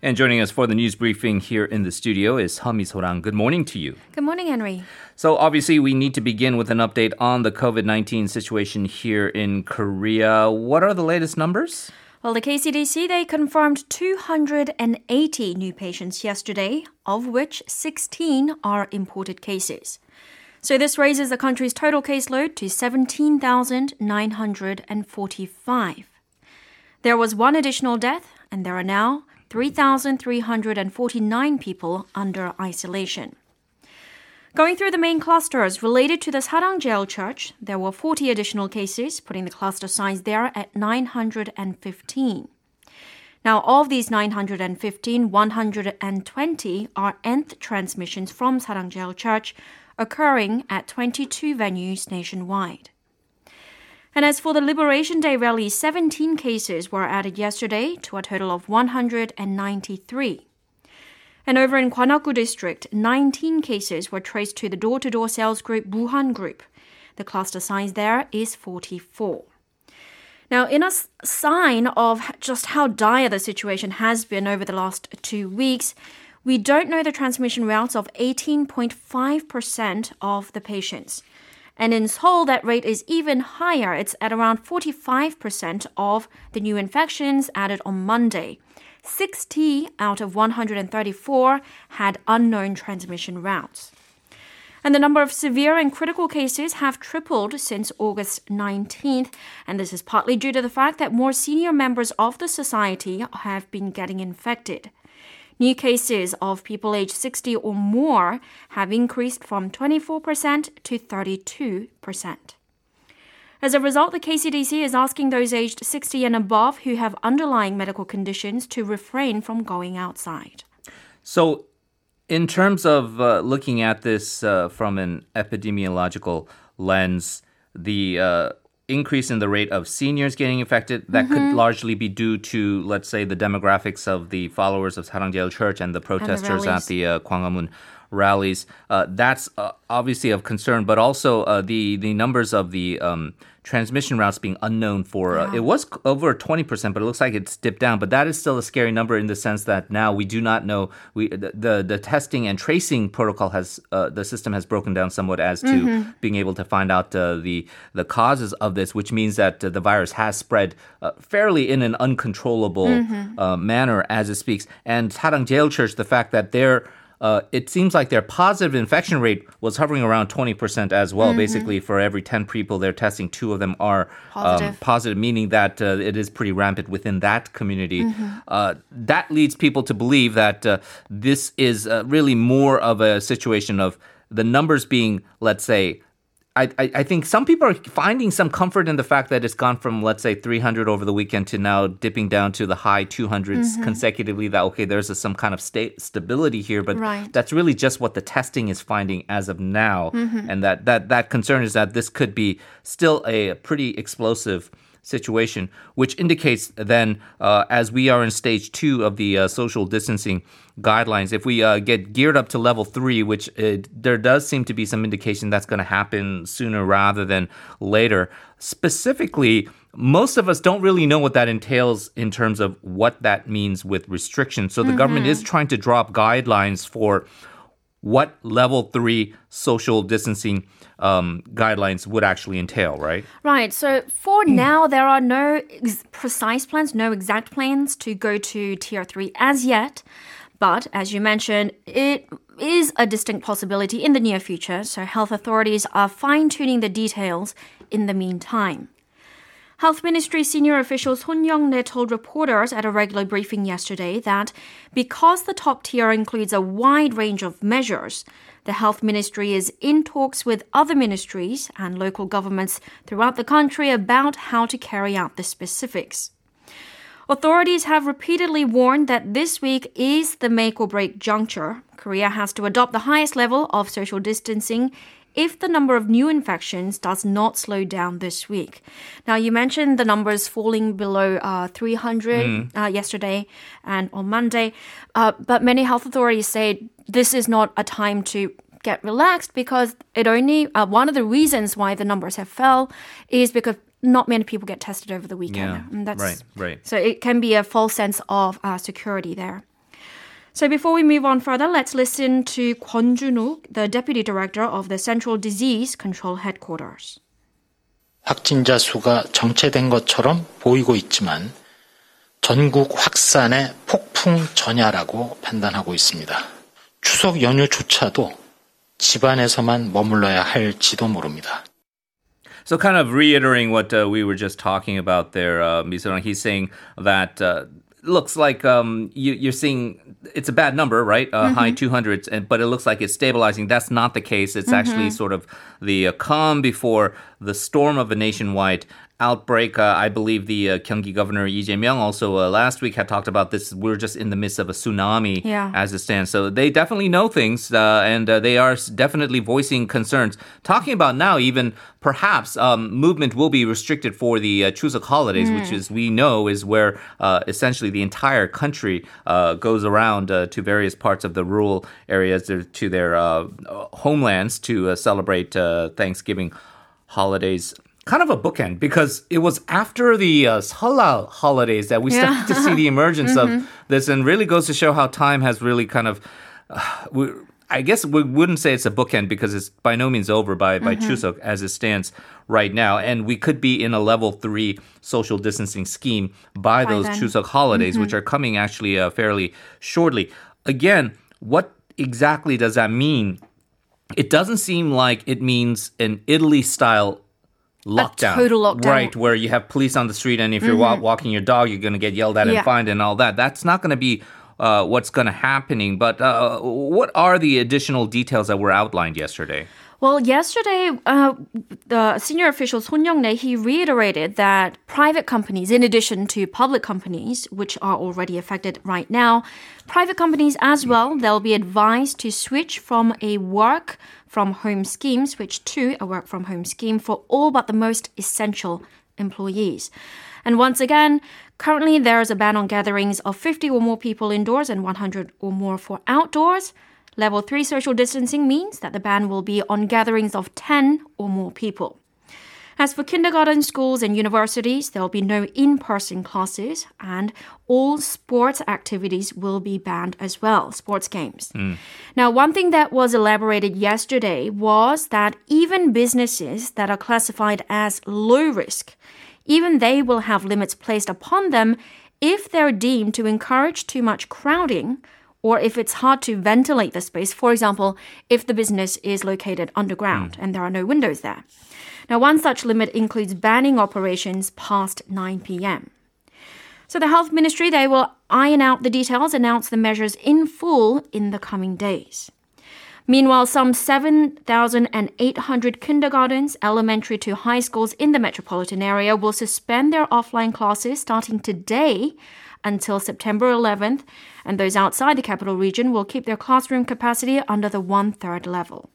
And joining us for the news briefing here in the studio is Hami Sorang. Good morning to you. Good morning, Henry. So, obviously, we need to begin with an update on the COVID 19 situation here in Korea. What are the latest numbers? Well, the KCDC they confirmed 280 new patients yesterday, of which 16 are imported cases. So this raises the country's total caseload to 17,945. There was one additional death, and there are now 3,349 people under isolation. Going through the main clusters related to the Sarang Jeil Church, there were 40 additional cases, putting the cluster size there at 915. Now, of these 915, 120 are nth transmissions from Sarang Jeil Church, occurring at 22 venues nationwide. And as for the Liberation Day rally, 17 cases were added yesterday to a total of 193. And over in Gwangju district, 19 cases were traced to the door-to-door sales group Buhan Group. The cluster size there is 44. Now, in a sign of just how dire the situation has been over the last two weeks, we don't know the transmission routes of 18.5% of the patients. And in Seoul, that rate is even higher. It's at around 45% of the new infections added on Monday. 60 out of 134 had unknown transmission routes. And the number of severe and critical cases have tripled since August 19th. And this is partly due to the fact that more senior members of the society have been getting infected. New cases of people aged 60 or more have increased from 24% to 32%. As a result, the KCDC is asking those aged 60 and above who have underlying medical conditions to refrain from going outside. So, in terms of uh, looking at this uh, from an epidemiological lens, the uh, increase in the rate of seniors getting infected. That mm-hmm. could largely be due to let's say the demographics of the followers of Sarangjeil Church and the protesters and the at the uh, Gwanghwamun rallies. Uh, that's uh, obviously of concern, but also uh, the the numbers of the um, transmission routes being unknown for uh, it was over 20%, but it looks like it's dipped down. But that is still a scary number in the sense that now we do not know we the the, the testing and tracing protocol has uh, the system has broken down somewhat as to mm-hmm. being able to find out uh, the the causes of this, which means that the virus has spread fairly in an uncontrollable mm-hmm. manner as it speaks. And Sarangjeil Church, the fact that they're uh, it seems like their positive infection rate was hovering around 20% as well. Mm-hmm. Basically, for every 10 people they're testing, two of them are positive, um, positive meaning that uh, it is pretty rampant within that community. Mm-hmm. Uh, that leads people to believe that uh, this is uh, really more of a situation of the numbers being, let's say, I, I think some people are finding some comfort in the fact that it's gone from let's say 300 over the weekend to now dipping down to the high 200s mm-hmm. consecutively that okay there's a, some kind of state stability here but right. that's really just what the testing is finding as of now mm-hmm. and that, that that concern is that this could be still a pretty explosive situation, which indicates then, uh, as we are in stage two of the uh, social distancing guidelines, if we uh, get geared up to level three, which uh, there does seem to be some indication that's going to happen sooner rather than later, specifically, most of us don't really know what that entails in terms of what that means with restrictions. So the mm-hmm. government is trying to draw up guidelines for what level three social distancing um, guidelines would actually entail, right? Right. So for mm. now, there are no ex- precise plans, no exact plans to go to tier three as yet. But as you mentioned, it is a distinct possibility in the near future. So health authorities are fine tuning the details in the meantime. Health Ministry senior official Son Young-rae told reporters at a regular briefing yesterday that because the top tier includes a wide range of measures, the Health Ministry is in talks with other ministries and local governments throughout the country about how to carry out the specifics. Authorities have repeatedly warned that this week is the make or break juncture. Korea has to adopt the highest level of social distancing if the number of new infections does not slow down this week. Now, you mentioned the numbers falling below uh, 300 mm. uh, yesterday and on Monday, uh, but many health authorities say this is not a time to get relaxed because it only uh, one of the reasons why the numbers have fell is because not many people get tested over the weekend. Yeah, and that's, right, right. So it can be a false sense of uh, security there. So before we move on further, let's listen to Kwon Jun-wook, the deputy director of the Central Disease Control Headquarters. 확진자 수가 정체된 것처럼 보이고 있지만 전국 확산의 폭풍 전야라고 판단하고 있습니다. 추석 연휴조차도 집안에서만 머물러야 할지도 모릅니다. So, kind of reiterating what uh, we were just talking about there, uh, Misorang, he's saying that uh, looks like um, you, are seeing it's a bad number, right? Uh, High 200s, and, but it looks like it's stabilizing. That's not the case. It's actually sort of the uh, calm before the storm of a nationwide outbreak. Uh, I believe the uh, Gyeonggi governor Lee Jae-myung also uh, last week had talked about this. We're just in the midst of a tsunami Yeah. as it stands. So they definitely know things, uh, and uh, they are definitely voicing concerns. Talking about now, even perhaps um, movement will be restricted for the uh, Chuseok holidays, which is we know is where uh, essentially the entire country uh, goes around uh, to various parts of the rural areas to, to their uh, homelands to uh, celebrate uh, Thanksgiving holidays. Kind of a bookend because it was after the uh, Seollal holidays that we Yeah. started to see the emergence of this, and really goes to show how time has really kind of. Uh, we, I guess we wouldn't say it's a bookend because it's by no means over by by Chuseok as it stands right now, and we could be in a level three social distancing scheme by, By those then. Chuseok holidays, which are coming actually uh, fairly shortly. Again, what exactly does that mean? It doesn't seem like it means an Italy style lockdown. total lockdown. Mm-hmm. Right, where you have police on the street, and if you're wa- walking your dog, you're going to get yelled at Yeah. and fined and all that. That's not going to be uh, what's going to happening. But uh, what are the additional details that were outlined yesterday? Well, yesterday, uh, the senior official Son Young-rae, he reiterated that private companies, in addition to public companies, which are already affected right now, private companies as well, they'll be advised to switch from a work from home scheme, switch to a work from home scheme for all but the most essential employees. And once again, currently there is a ban on gatherings of 50 or more people indoors and 100 or more for outdoors. Level 3 social distancing means that the ban will be on gatherings of 10 or more people. As for kindergarten schools and universities, there will be no in person classes, and all sports activities will be banned as well, sports games. Mm. Now, one thing that was elaborated yesterday was that even businesses that are classified as low risk, even they will have limits placed upon them if they're deemed to encourage too much crowding or if it's hard to ventilate the space. For example, if the business is located underground hmm. and there are no windows there. Now, one such limit includes banning operations past 9 p.m. So the health ministry they will iron out the details, announce the measures in full in the coming days. Meanwhile, some 7,800 kindergartens, elementary to high schools in the metropolitan area will suspend their offline classes starting today until September 11th, and those outside the capital region will keep their classroom capacity under the one third level.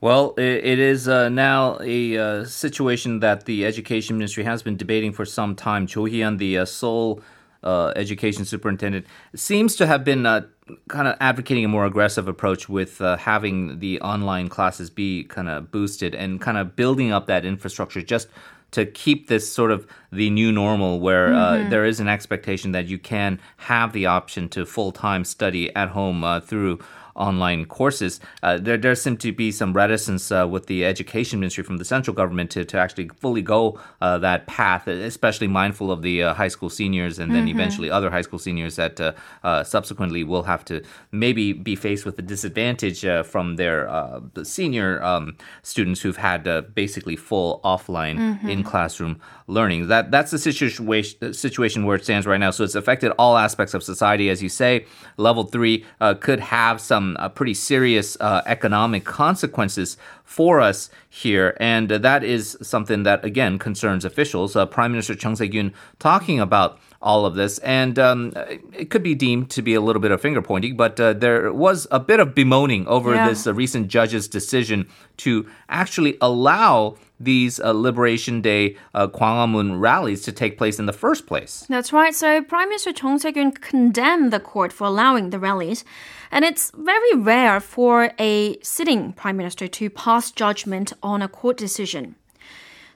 Well, it is uh, now a uh, situation that the education ministry has been debating for some time. Cho Hee-yeon, the uh, Seoul uh, education superintendent, seems to have been uh, kind of advocating a more aggressive approach with uh, having the online classes be kind of boosted and kind of building up that infrastructure just to keep this sort of the new normal where uh, there is an expectation that you can have the option to full-time study at home uh, through online courses. Uh, there, there seemed to be some reticence uh, with the education ministry from the central government to, to actually fully go uh, that path, especially mindful of the uh, high school seniors and then eventually other high school seniors that uh, uh, subsequently will have to maybe be faced with a disadvantage uh, from their uh, senior um, students who've had uh, basically full offline in classroom learning. That that's the situation situation where it stands right now. So it's affected all aspects of society, as you say. Level three uh, could have some uh, pretty serious uh, economic consequences for us here, and uh, that is something that again concerns officials. Uh, Prime Minister Chung Se-kyun talking about all of this, and um, it could be deemed to be a little bit of finger pointing, but uh, there was a bit of bemoaning over Yeah. this uh, recent judge's decision to actually allow these uh, Liberation Day uh, Gwanghwamun rallies to take place in the first place. That's right. So Prime Minister Chung Se-kyun condemned the court for allowing the rallies, and it's very rare for a sitting prime minister to pass judgment on a court decision.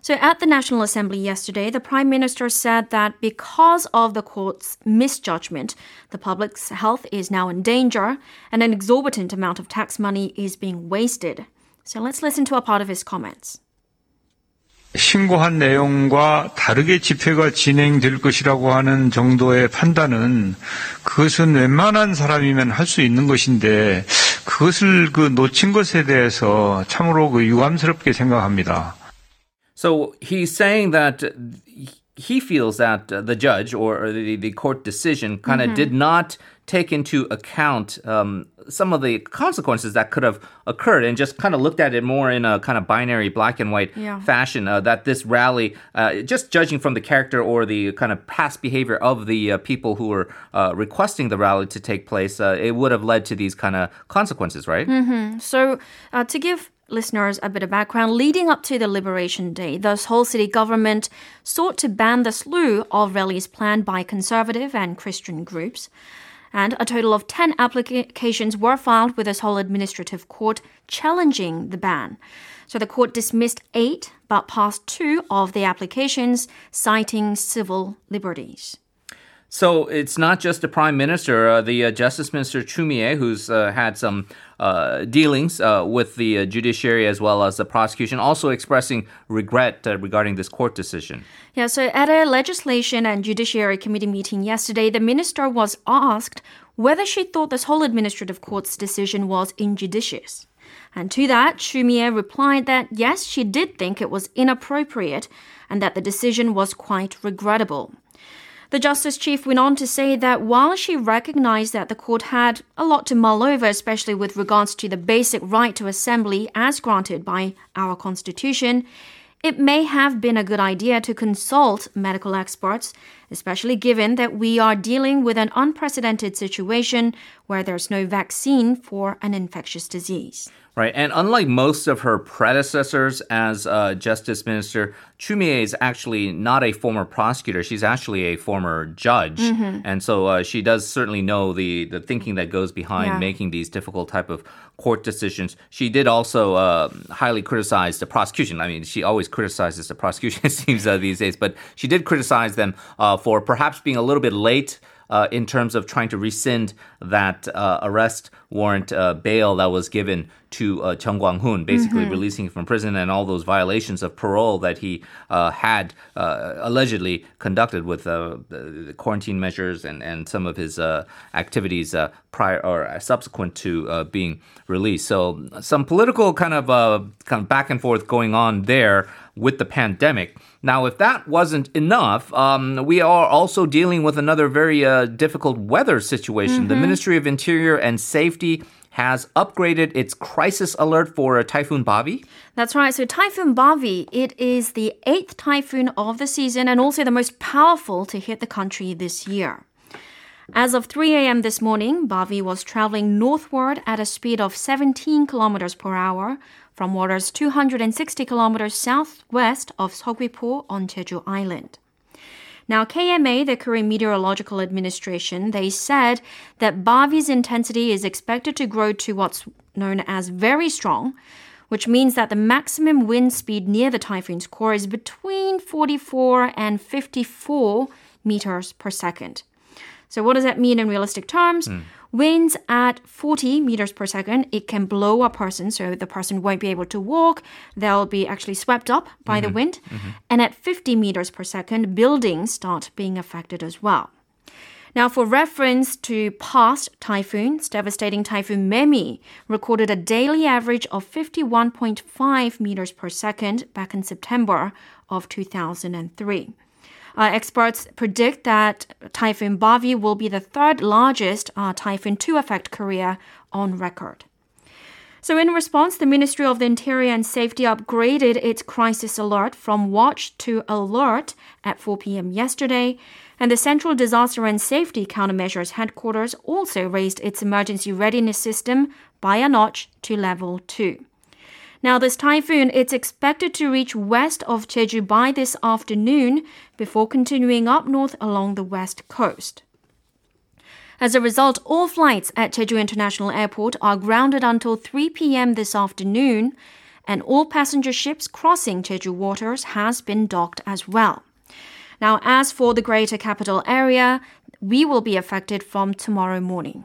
So, at the National Assembly yesterday, the Prime Minister said that because of the court's misjudgment, the public's health is now in danger and an exorbitant amount of tax money is being wasted. So, let's listen to a part of his comments. 신고한 내용과 다르게 집회가 진행될 것이라고 하는 정도의 판단은 그것은 웬만한 사람이면 할 수 있는 것인데 그것을 그 놓친 것에 대해서 참으로 그 유감스럽게 생각합니다. So he's saying that he feels that the judge or the, the court decision kind of mm-hmm. did not take into account um, some of the consequences that could have occurred and just kind of looked at it more in a kind of binary black and white yeah. fashion uh, that this rally uh, just judging from the character or the kind of past behavior of the uh, people who were uh, requesting the rally to take place uh, it would have led to these kind of consequences right mm-hmm. so uh, to give listeners a bit of background, leading up to the Liberation Day, the Seoul city government sought to ban the slew of rallies planned by conservative and Christian groups and a total of 10 applications were filed with the Seoul Administrative Court challenging the ban. So the court dismissed eight, but passed two of the applications, citing civil liberties. So it's not just the prime minister, uh, the uh, justice minister Choo who's uh, had some uh, dealings uh, with the uh, judiciary as well as the prosecution, also expressing regret regarding this court decision. Yeah, so at a legislation and judiciary committee meeting yesterday, the minister was asked whether she thought this whole administrative court's decision was injudicious. And to that, Choo Mi-ae replied that yes, she did think it was inappropriate and that the decision was quite regrettable. The Justice Chief went on to say that while she recognized that the court had a lot to mull over, especially with regards to the basic right to assembly as granted by our Constitution, it may have been a good idea to consult medical experts, especially given that we are dealing with an unprecedented situation where there's no vaccine for an infectious disease. Right. And unlike most of her predecessors as uh, Justice Minister, Choo Mi-ae is actually not a former prosecutor. She's actually a former judge. Mm-hmm. And so uh, she does certainly know the, the thinking that goes behind yeah. making these difficult type of court decisions. She did also uh, highly criticize the prosecution. I mean, she always criticizes the prosecution, it seems, uh, these days. But she did criticize them uh, for perhaps being a little bit late uh, in terms of trying to rescind that uh, arrest warrant uh, bail that was given to uh, Chung Kwang-hoon, basically mm-hmm. releasing him from prison and all those violations of parole that he uh, had uh, allegedly conducted with uh, the quarantine measures and, and some of his uh, activities uh, prior or subsequent to being released. So some political kind of kind of back and forth going on there with the pandemic. Now, if that wasn't enough, um, we are also dealing with another very uh, difficult weather situation. Mm-hmm. The Ministry of Interior and Safety has upgraded its crisis alert for Typhoon Bavi. That's right. So Typhoon Bavi, it is the eighth typhoon of the season and also the most powerful to hit the country this year. As of 3 a.m. this morning, Bavi was traveling northward at a speed of 17 kilometers per hour from waters 260 kilometers southwest of Seogwipo on Jeju Island. Now, KMA, the Korean Meteorological Administration, they said that Bavi's intensity is expected to grow to what's known as very strong, which means that the maximum wind speed near the typhoon's core is between 44 and 54 meters per second. So, what does that mean in realistic terms? Mm. Winds at 40 meters per second, it can blow a person, so the person won't be able to walk. They'll be actually swept up by mm-hmm. the wind. Mm-hmm. And at 50 meters per second, buildings start being affected as well. Now, for reference to past typhoons, devastating typhoon Maemi recorded a daily average of 51.5 meters per second back in September of 2003. Uh, experts predict that Typhoon Bavi will be the third largest uh, typhoon to affect Korea on record. So, in response, the Ministry of the Interior and Safety upgraded its crisis alert from watch to alert at 4 p.m. yesterday, and the Central Disaster and Safety Countermeasures Headquarters also raised its emergency readiness system by a notch to level 2. Now, this typhoon it's expected to reach west of Jeju by this afternoon before continuing up north along the west coast. As a result, all flights at Jeju International Airport are grounded until 3 p.m. this afternoon, and all passenger ships crossing Jeju waters has been docked as well. Now, as for the greater capital area, we will be affected from tomorrow morning.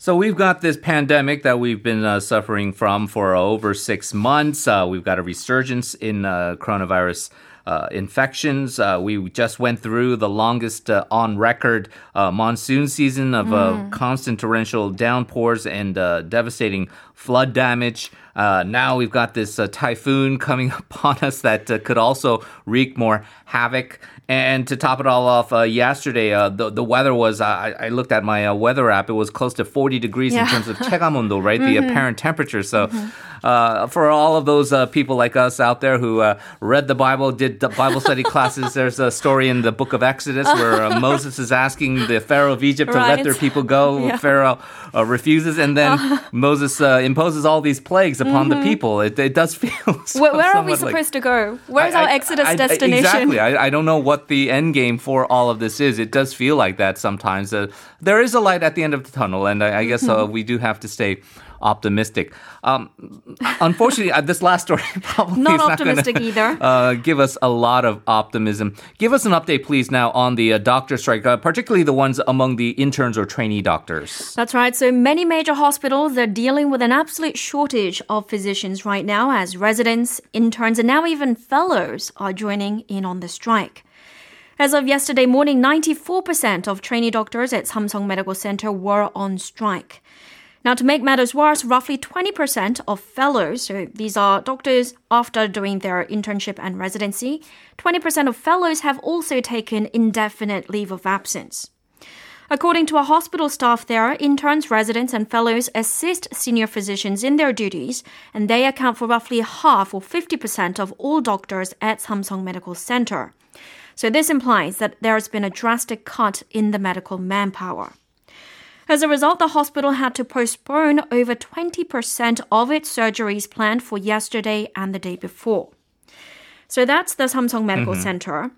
So we've got this pandemic that we've been uh, suffering from for over six months. Uh, we've got a resurgence in uh, coronavirus. Uh, infections. Uh, we just went through the longest uh, on record monsoon season of constant torrential downpours and devastating flood damage. now we've got this typhoon coming upon us that could also wreak more havoc. And to top it all off, uh, yesterday uh, the the weather was. Uh, I, I, looked at my uh, weather app. It was close to 40 degrees yeah. in terms of chegamundo, right? mm-hmm. The apparent temperature. So, mm-hmm. for all of those uh, people like us out there who read the Bible, did Bible study classes, there's a story in the Book of Exodus where Moses is asking the Pharaoh of Egypt right. to let their people go. Yeah. Pharaoh refuses, and then Moses imposes all these plagues upon mm-hmm. the people. It, it does feel. where, where are we supposed like, to go? Where's I, our Exodus I, destination? exactly. I, I don't know what the end game for all of this is. It does feel like that sometimes. Uh, there is a light at the end of the tunnel, and I, I guess uh, we do have to stay optimistic. Um, unfortunately, uh, this last story probably not is not optimistic gonna, either. Uh, give us a lot of optimism. Give us an update, please, now on the uh, doctor strike, uh, particularly the ones among the interns or trainee doctors. That's right. So many major hospitals are dealing with an absolute shortage of physicians right now, as residents, interns, and now even fellows are joining in on the strike. As of yesterday morning, 94% of trainee doctors at Samsung Medical Center were on strike. Now, to make matters worse, roughly 20% of fellows, so these are doctors after doing their internship and residency, 20% of fellows have also taken indefinite leave of absence. According to a hospital staff there, interns, residents, and fellows assist senior physicians in their duties, and they account for roughly half or 50% of all doctors at Samsung Medical Center. So this implies that there has been a drastic cut in the medical manpower. As a result, the hospital had to postpone over 20% of its surgeries planned for yesterday and the day before. So that's the Samsung Medical mm-hmm. Center.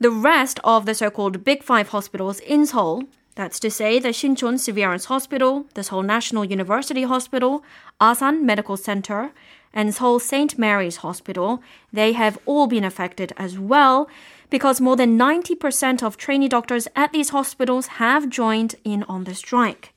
The rest of the so called Big Five hospitals in Seoul, that's to say the Shinchon Severance Hospital, the Seoul National University Hospital, Asan Medical Center, and Seoul St. Mary's Hospital, they have all been affected as well because more than 90% of trainee doctors at these hospitals have joined in on the strike.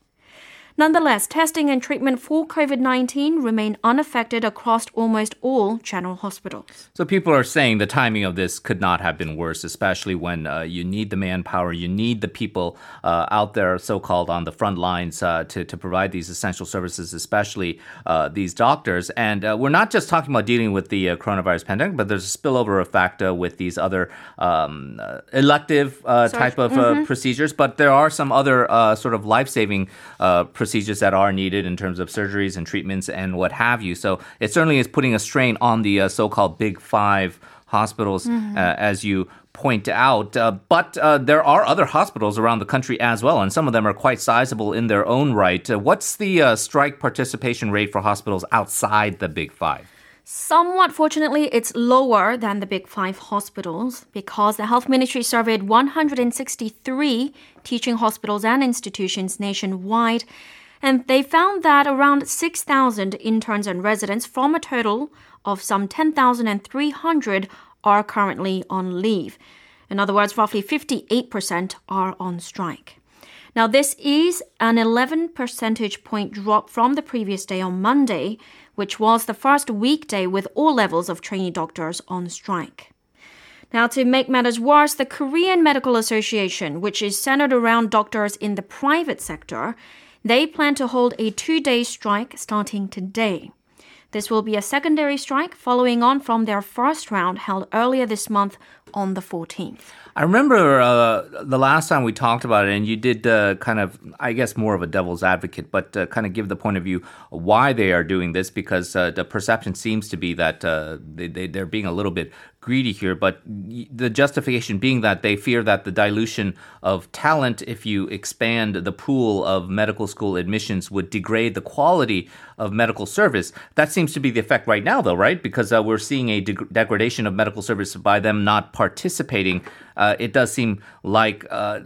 Nonetheless, testing and treatment for COVID 19 remain unaffected across almost all general hospitals. So, people are saying the timing of this could not have been worse, especially when uh, you need the manpower, you need the people uh, out there, so called on the front lines, uh, to, to provide these essential services, especially uh, these doctors. And uh, we're not just talking about dealing with the uh, coronavirus pandemic, but there's a spillover effect with these other um, elective type of mm-hmm. procedures. But there are some other sort of life saving procedures procedures that are needed in terms of surgeries and treatments and what have you. So it certainly is putting a strain on the uh, so-called big five hospitals, mm-hmm. uh, as you point out. Uh, but uh, there are other hospitals around the country as well, and some of them are quite sizable in their own right. Uh, what's the uh, strike participation rate for hospitals outside the big five? Somewhat fortunately, it's lower than the big five hospitals because the health ministry surveyed 163 teaching hospitals and institutions nationwide and they found that around 6,000 interns and residents from a total of some 10,300 are currently on leave. In other words, roughly 58% are on strike. Now, this is an 11 percentage point drop from the previous day on Monday, which was the first weekday with all levels of trainee doctors on strike. Now, to make matters worse, the Korean Medical Association, which is centered around doctors in the private sector, they plan to hold a two day strike starting today. This will be a secondary strike following on from their first round held earlier this month on the 14th. I remember uh, the last time we talked about it, and you did uh, kind of, I guess, more of a devil's advocate, but uh, kind of give the point of view why they are doing this because uh, the perception seems to be that uh, they, they, are being a little bit greedy here, but the justification being that they fear that the dilution of talent, if you expand the pool of medical school admissions, would degrade the quality of medical service. That seems to be the effect right now, though, right? Because uh, we're seeing a deg- degradation of medical service by them not participating. Uh, it does seem like uh,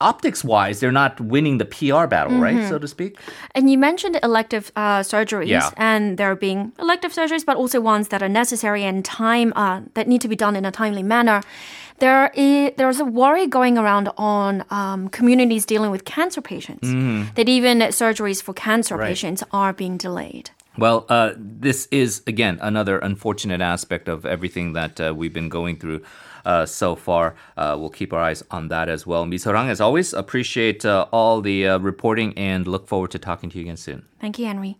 optics wise, they're not winning the PR battle, right? So to speak. And you mentioned elective uh, surgeries, Yeah. and there are being elective surgeries, but also ones that are necessary and time uh, that need to be done in a timely manner. There is there's a worry going around on um, communities dealing with cancer patients that even surgeries for cancer. Right. patients are being delayed. Well, uh, this is, again, another unfortunate aspect of everything that uh, we've been going through uh, so far. Uh, we'll keep our eyes on that as well. Misorang, as always, appreciate uh, all the uh, reporting and look forward to talking to you again soon. Thank you, Henry.